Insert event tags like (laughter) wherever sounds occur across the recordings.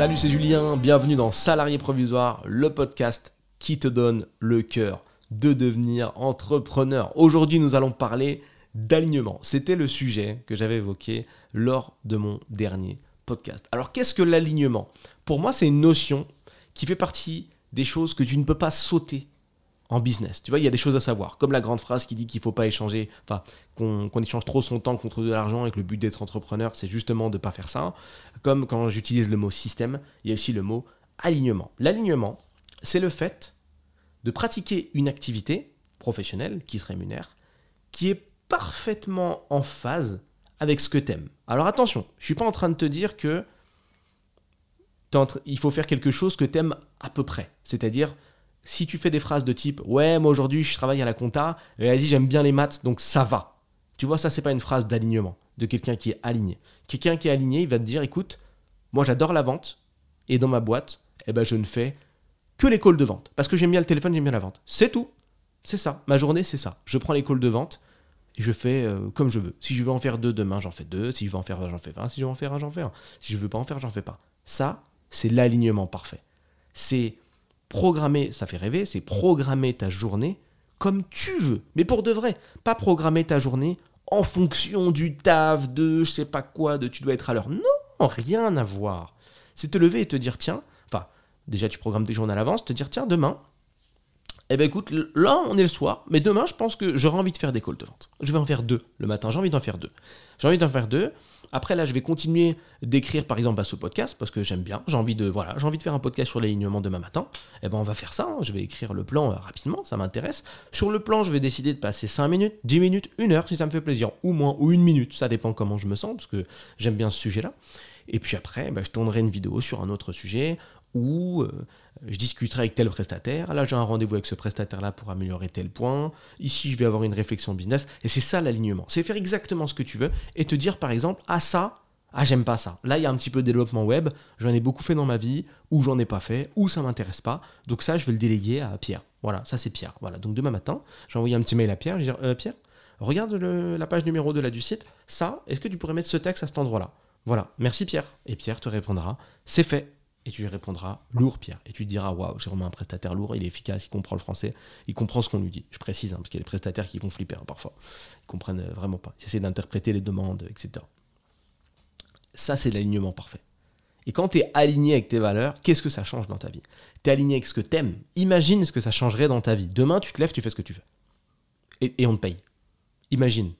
Salut, c'est Julien, bienvenue dans Salarié Provisoire, le podcast qui te donne le cœur de devenir entrepreneur. Aujourd'hui, nous allons parler d'alignement. C'était le sujet que j'avais évoqué lors de mon dernier podcast. Alors, qu'est-ce que l'alignement? Pour moi, c'est une notion qui fait partie des choses que tu ne peux pas sauter en business. Tu vois, il y a des choses à savoir, comme la grande phrase qui dit qu'il ne faut pas échanger, enfin, qu'on échange trop son temps contre de l'argent et que le but d'être entrepreneur, c'est justement de ne pas faire ça. Comme quand j'utilise le mot système, il y a aussi le mot alignement. L'alignement, c'est le fait de pratiquer une activité professionnelle qui se rémunère, qui est parfaitement en phase avec ce que tu aimes. Alors attention, je ne suis pas en train de te dire que il faut faire quelque chose que tu aimes à peu près. C'est-à-dire, si tu fais des phrases de type Ouais, moi aujourd'hui je travaille à la compta, vas-y, j'aime bien les maths, donc ça va. Tu vois, ça, c'est pas une phrase d'alignement, de quelqu'un qui est aligné. Quelqu'un qui est aligné, il va te dire Écoute, moi j'adore la vente, et dans ma boîte, eh ben, je ne fais que les calls de vente. Parce que j'aime bien le téléphone, j'aime bien la vente. C'est tout. C'est ça. Ma journée, c'est ça. Je prends les calls de vente et je fais euh, comme je veux. Si je veux en faire deux demain, j'en fais deux. Si je veux en faire un, j'en fais un. Si je veux en faire un, j'en fais un. Si je veux pas en faire, j'en fais pas. Ça, c'est l'alignement parfait. C'est programmer, ça fait rêver, c'est programmer ta journée comme tu veux, mais pour de vrai. Pas programmer ta journée en fonction du taf, de je sais pas quoi, de tu dois être à l'heure. Non, rien à voir. C'est te lever et te dire, tiens, enfin, déjà tu programmes tes journées à l'avance, te dire, tiens, demain, eh ben écoute, là on est le soir, mais demain je pense que j'aurai envie de faire des calls de vente. Je vais en faire deux le matin, j'ai envie d'en faire deux. J'ai envie d'en faire deux. Après là, je vais continuer d'écrire par exemple à ce podcast parce que j'aime bien. J'ai envie de faire un podcast sur l'alignement demain matin. Eh ben on va faire ça. Hein. Je vais écrire le plan euh, rapidement, ça m'intéresse. Sur le plan, je vais décider de passer 5 minutes, 10 minutes, 1 heure si ça me fait plaisir, ou moins, ou une minute. Ça dépend comment je me sens parce que j'aime bien ce sujet-là. Et puis après, bah, je tournerai une vidéo sur un autre sujet ou euh, je discuterai avec tel prestataire. Là, j'ai un rendez-vous avec ce prestataire-là pour améliorer tel point. Ici, je vais avoir une réflexion business. Et c'est ça l'alignement. C'est faire exactement ce que tu veux et te dire, par exemple, ah ça, ah j'aime pas ça. Là, il y a un petit peu de développement web. J'en ai beaucoup fait dans ma vie, ou j'en ai pas fait, ou ça m'intéresse pas. Donc ça, je vais le déléguer à Pierre. Voilà, ça c'est Pierre. Voilà. Donc demain matin, j'ai envoyé un petit mail à Pierre. Je vais dire, euh, Pierre, regarde la page numéro 2 là du site. Ça, est-ce que tu pourrais mettre ce texte à cet endroit-là? Voilà. Merci Pierre. Et Pierre te répondra, c'est fait et tu lui répondras lourd Pierre. Et tu te diras waouh, j'ai vraiment un prestataire lourd, il est efficace, il comprend le français, il comprend ce qu'on lui dit. Je précise, hein, parce qu'il y a des prestataires qui vont flipper hein, parfois. Ils comprennent euh, vraiment pas. Ils essaient d'interpréter les demandes, etc. Ça, c'est l'alignement parfait. Et quand tu es aligné avec tes valeurs, qu'est-ce que ça change dans ta vie? Tu es aligné avec ce que tu aimes. Imagine ce que ça changerait dans ta vie. Demain, tu te lèves, tu fais ce que tu veux. Et on te paye. Imagine.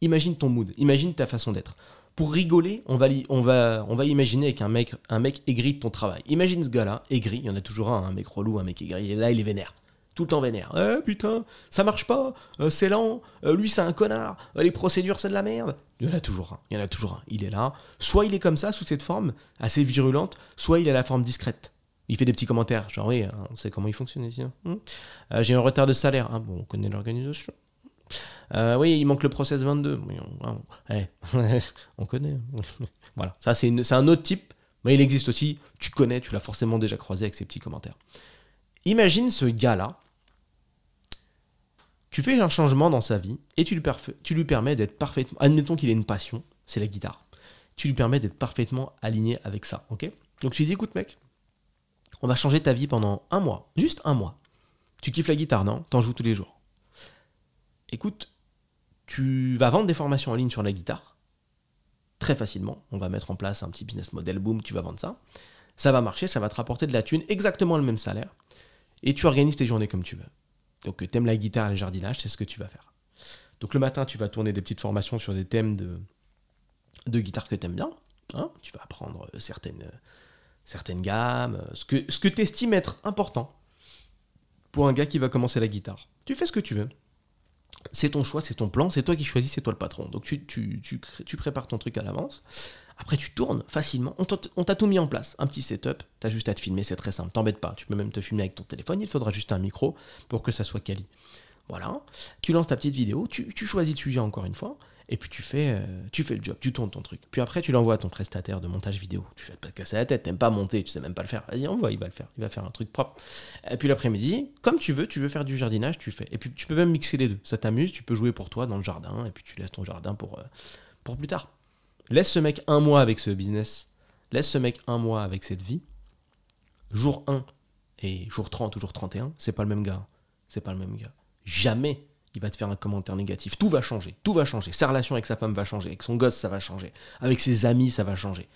Imagine ton mood. Imagine ta façon d'être pour rigoler, on va, on va, on va imaginer avec un mec, un mec aigri de ton travail. Imagine ce gars-là, aigri, il y en a toujours un, un mec relou, un mec aigri, et là il est vénère. Tout le temps vénère. Eh putain, ça marche pas, euh, c'est lent, euh, lui c'est un connard, euh, les procédures c'est de la merde. Il y en a toujours un, il y en a toujours un. Il est là. Soit il est comme ça, sous cette forme, assez virulente, soit il a la forme discrète. Il fait des petits commentaires, genre oui, on sait comment il fonctionne ici. Hein. Hmm. J'ai un retard de salaire. Hein. Bon, on connaît l'organisation. Euh, oui, il manque le process 22. (laughs) on, connaît. (laughs) voilà, ça c'est un autre type, mais il existe aussi. Tu connais, tu l'as forcément déjà croisé avec ces petits commentaires. Imagine ce gars-là. Tu fais un changement dans sa vie et tu lui, tu lui permets d'être parfaitement. Admettons qu'il ait une passion, c'est la guitare. Tu lui permets d'être parfaitement aligné avec ça, ok? Donc tu lui dis écoute, mec, on va changer ta vie pendant un mois, juste un mois. Tu kiffes la guitare, non? T'en joues tous les jours écoute, tu vas vendre des formations en ligne sur la guitare, très facilement. On va mettre en place un petit business model, boom, tu vas vendre ça. Ça va marcher, ça va te rapporter de la thune, exactement le même salaire. Et tu organises tes journées comme tu veux. Donc, tu aimes la guitare et le jardinage, c'est ce que tu vas faire. Donc, le matin, tu vas tourner des petites formations sur des thèmes de, guitare que tu aimes bien. Hein. tu vas apprendre certaines, certaines gammes, ce que, ce que tu estimes être important pour un gars qui va commencer la guitare. Tu fais ce que tu veux c'est ton choix, c'est ton plan, c'est toi qui choisis, c'est toi le patron. Donc tu, prépares ton truc à l'avance. Après, tu tournes facilement. On t'a tout mis en place. Un petit setup, t'as juste à te filmer, c'est très simple. T'embête pas. Tu peux même te filmer avec ton téléphone. Il faudra juste un micro pour que ça soit quali. Voilà. Tu lances ta petite vidéo. Tu, tu choisis le sujet encore une fois. Et puis tu fais, euh, tu fais le job, tu tournes ton truc. Puis après, tu l'envoies à ton prestataire de montage vidéo. Tu fais pas te casser la tête, t'aimes pas monter, tu sais même pas le faire. Vas-y, envoie, il va le faire. Il va faire un truc propre. Et puis l'après-midi, comme tu veux, tu veux faire du jardinage, tu fais. Et puis tu peux même mixer les deux. Ça t'amuse, tu peux jouer pour toi dans le jardin, et puis tu laisses ton jardin pour, euh, pour plus tard. Laisse ce mec un mois avec ce business laisse ce mec un mois avec cette vie. Jour 1 et jour 30 ou jour 31, c'est pas le même gars. C'est pas le même gars. Jamais il va te faire un commentaire négatif. Tout va changer, tout va changer. Sa relation avec sa femme va changer, avec son gosse, ça va changer. Avec ses amis, ça va changer.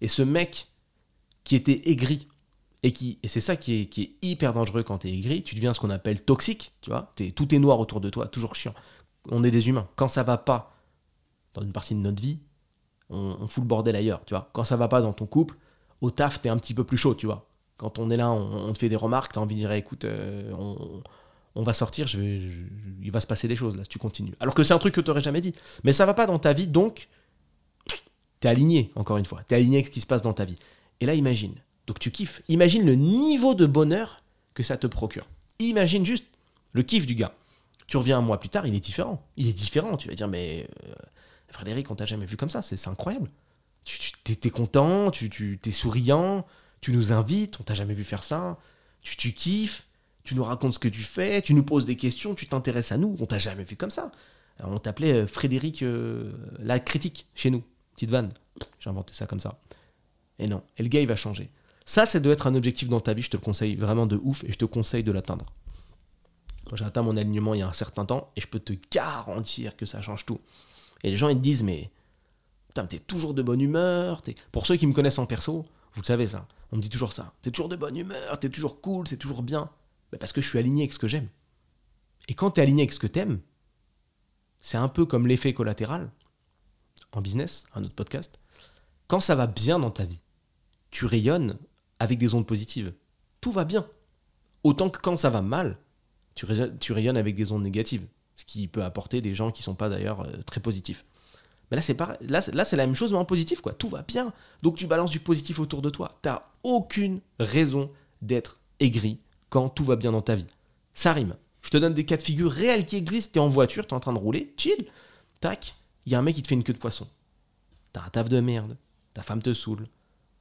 Et ce mec qui était aigri, et, qui, et c'est ça qui est, qui est hyper dangereux quand tu es aigri, tu deviens ce qu'on appelle toxique, tu vois, tout est noir autour de toi, toujours chiant. On est des humains. Quand ça va pas dans une partie de notre vie, on, fout le bordel ailleurs, tu vois. Quand ça va pas dans ton couple, au taf, t'es un petit peu plus chaud, tu vois. Quand on est là, on, te fait des remarques, t'as envie de dire, écoute, euh, on, va sortir, il va se passer des choses là, tu continues. Alors que c'est un truc que tu n'aurais jamais dit. Mais ça va pas dans ta vie, donc t'es aligné, encore une fois. T'es aligné avec ce qui se passe dans ta vie. Et là, imagine. Donc tu kiffes. Imagine le niveau de bonheur que ça te procure. Imagine juste le kiff du gars. Tu reviens un mois plus tard, il est différent. Il est différent. Tu vas dire, mais euh, Frédéric, on t'a jamais vu comme ça, c'est incroyable. Tu, es, content, tu, tu es souriant, tu nous invites, on t'a jamais vu faire ça. Tu, tu kiffes, tu nous racontes ce que tu fais, tu nous poses des questions, tu t'intéresses à nous, on t'a jamais vu comme ça. on t'appelait euh, Frédéric euh, la critique chez nous. Petite vanne. J'ai inventé ça comme ça. Et non, et le gars il va changer. Ça, c'est doit être un objectif dans ta vie, je te le conseille vraiment de ouf et je te conseille de l'atteindre. J'ai atteint mon alignement il y a un certain temps et je peux te garantir que ça change tout. Et les gens, ils te disent, mais putain, t'es toujours de bonne humeur. Pour ceux qui me connaissent en perso, vous le savez ça, on me dit toujours ça. T'es toujours de bonne humeur, t'es toujours cool, c'est toujours bien. Mais parce que je suis aligné avec ce que j'aime. Et quand t'es aligné avec ce que t'aimes, c'est un peu comme l'effet collatéral en business, un autre podcast. Quand ça va bien dans ta vie, tu rayonnes avec des ondes positives. Tout va bien. Autant que quand ça va mal, tu, rayonnes avec des ondes négatives ce qui peut apporter des gens qui sont pas d'ailleurs euh, très positifs. Mais là, c'est là, c'est la même chose, mais en positif, quoi. Tout va bien. Donc tu balances du positif autour de toi. Tu n'as aucune raison d'être aigri quand tout va bien dans ta vie. Ça rime. Je te donne des cas de figure réels qui existent. Tu es en voiture, tu es en train de rouler, chill. Tac, il y a un mec qui te fait une queue de poisson. T'as un taf de merde. Ta femme te saoule.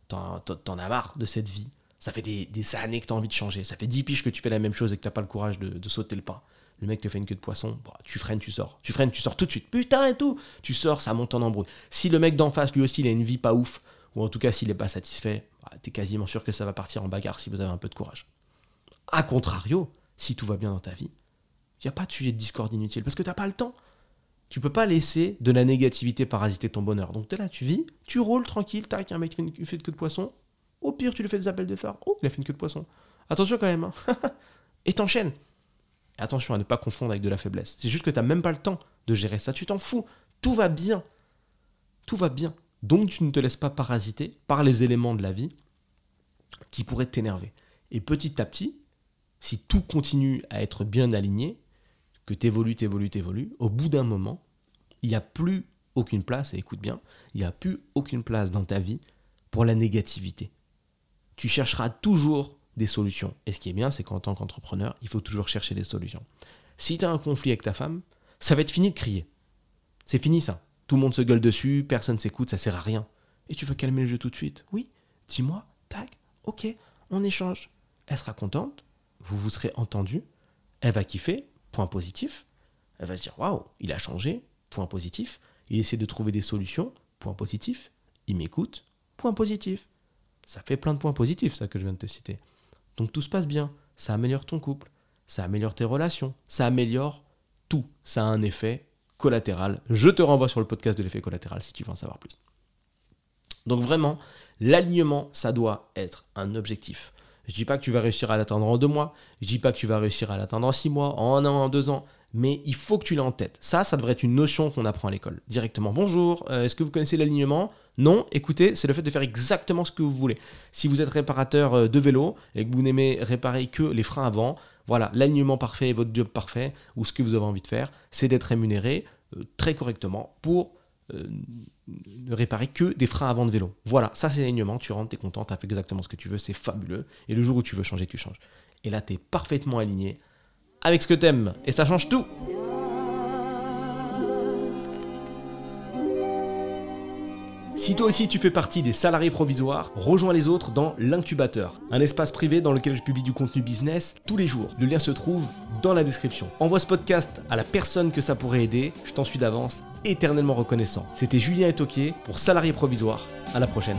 T'en, as marre de cette vie. Ça fait des, années que tu as envie de changer. Ça fait 10 piges que tu fais la même chose et que tu n'as pas le courage de, de sauter le pas. Le mec te fait une queue de poisson, bah, tu freines, tu sors. Tu freines, tu sors tout de suite. Putain et tout Tu sors, ça monte en embrouille. Si le mec d'en face, lui aussi, il a une vie pas ouf, ou en tout cas s'il n'est pas satisfait, bah, t'es quasiment sûr que ça va partir en bagarre si vous avez un peu de courage. A contrario, si tout va bien dans ta vie, il n'y a pas de sujet de discorde inutile, parce que t'as pas le temps. Tu peux pas laisser de la négativité parasiter ton bonheur. Donc t'es là, tu vis, tu roules tranquille, tac, un mec une, fait une queue de poisson. Au pire, tu lui fais des appels de phare. Oh, il a fait une queue de poisson. Attention quand même. Hein. (laughs) et t'enchaînes. Attention à ne pas confondre avec de la faiblesse. C'est juste que tu n'as même pas le temps de gérer ça. Tu t'en fous. Tout va bien. Tout va bien. Donc tu ne te laisses pas parasiter par les éléments de la vie qui pourraient t'énerver. Et petit à petit, si tout continue à être bien aligné, que tu évolues, tu évolues, tu évolues, au bout d'un moment, il n'y a plus aucune place, et écoute bien, il n'y a plus aucune place dans ta vie pour la négativité. Tu chercheras toujours des solutions. Et ce qui est bien, c'est qu'en tant qu'entrepreneur, il faut toujours chercher des solutions. Si tu as un conflit avec ta femme, ça va être fini de crier. C'est fini ça. Tout le monde se gueule dessus, personne s'écoute, ça sert à rien. Et tu veux calmer le jeu tout de suite Oui, dis-moi, tac, ok, on échange. Elle sera contente, vous vous serez entendu, elle va kiffer, point positif. Elle va se dire waouh, il a changé, point positif. Il essaie de trouver des solutions, point positif. Il m'écoute, point positif. Ça fait plein de points positifs, ça que je viens de te citer. Donc tout se passe bien, ça améliore ton couple, ça améliore tes relations, ça améliore tout. Ça a un effet collatéral. Je te renvoie sur le podcast de l'effet collatéral si tu veux en savoir plus. Donc vraiment, l'alignement, ça doit être un objectif. Je dis pas que tu vas réussir à l'atteindre en deux mois, je dis pas que tu vas réussir à l'atteindre en six mois, en un an, en deux ans, mais il faut que tu l'aies en tête. Ça, ça devrait être une notion qu'on apprend à l'école. Directement, bonjour, euh, est-ce que vous connaissez l'alignement? Non, écoutez, c'est le fait de faire exactement ce que vous voulez. Si vous êtes réparateur euh, de vélo et que vous n'aimez réparer que les freins avant, voilà, l'alignement parfait est votre job parfait, ou ce que vous avez envie de faire, c'est d'être rémunéré euh, très correctement pour ne réparer que des freins avant de vélo. Voilà, ça c'est l'alignement, tu rentres, tu es content, tu as fait exactement ce que tu veux, c'est fabuleux. Et le jour où tu veux changer, tu changes. Et là, tu es parfaitement aligné avec ce que t'aimes. Et ça change tout. Si toi aussi tu fais partie des salariés provisoires, rejoins les autres dans l'incubateur, un espace privé dans lequel je publie du contenu business tous les jours. Le lien se trouve dans la description. Envoie ce podcast à la personne que ça pourrait aider, je t'en suis d'avance éternellement reconnaissant. C'était Julien Etoquier pour Salariés provisoires. À la prochaine.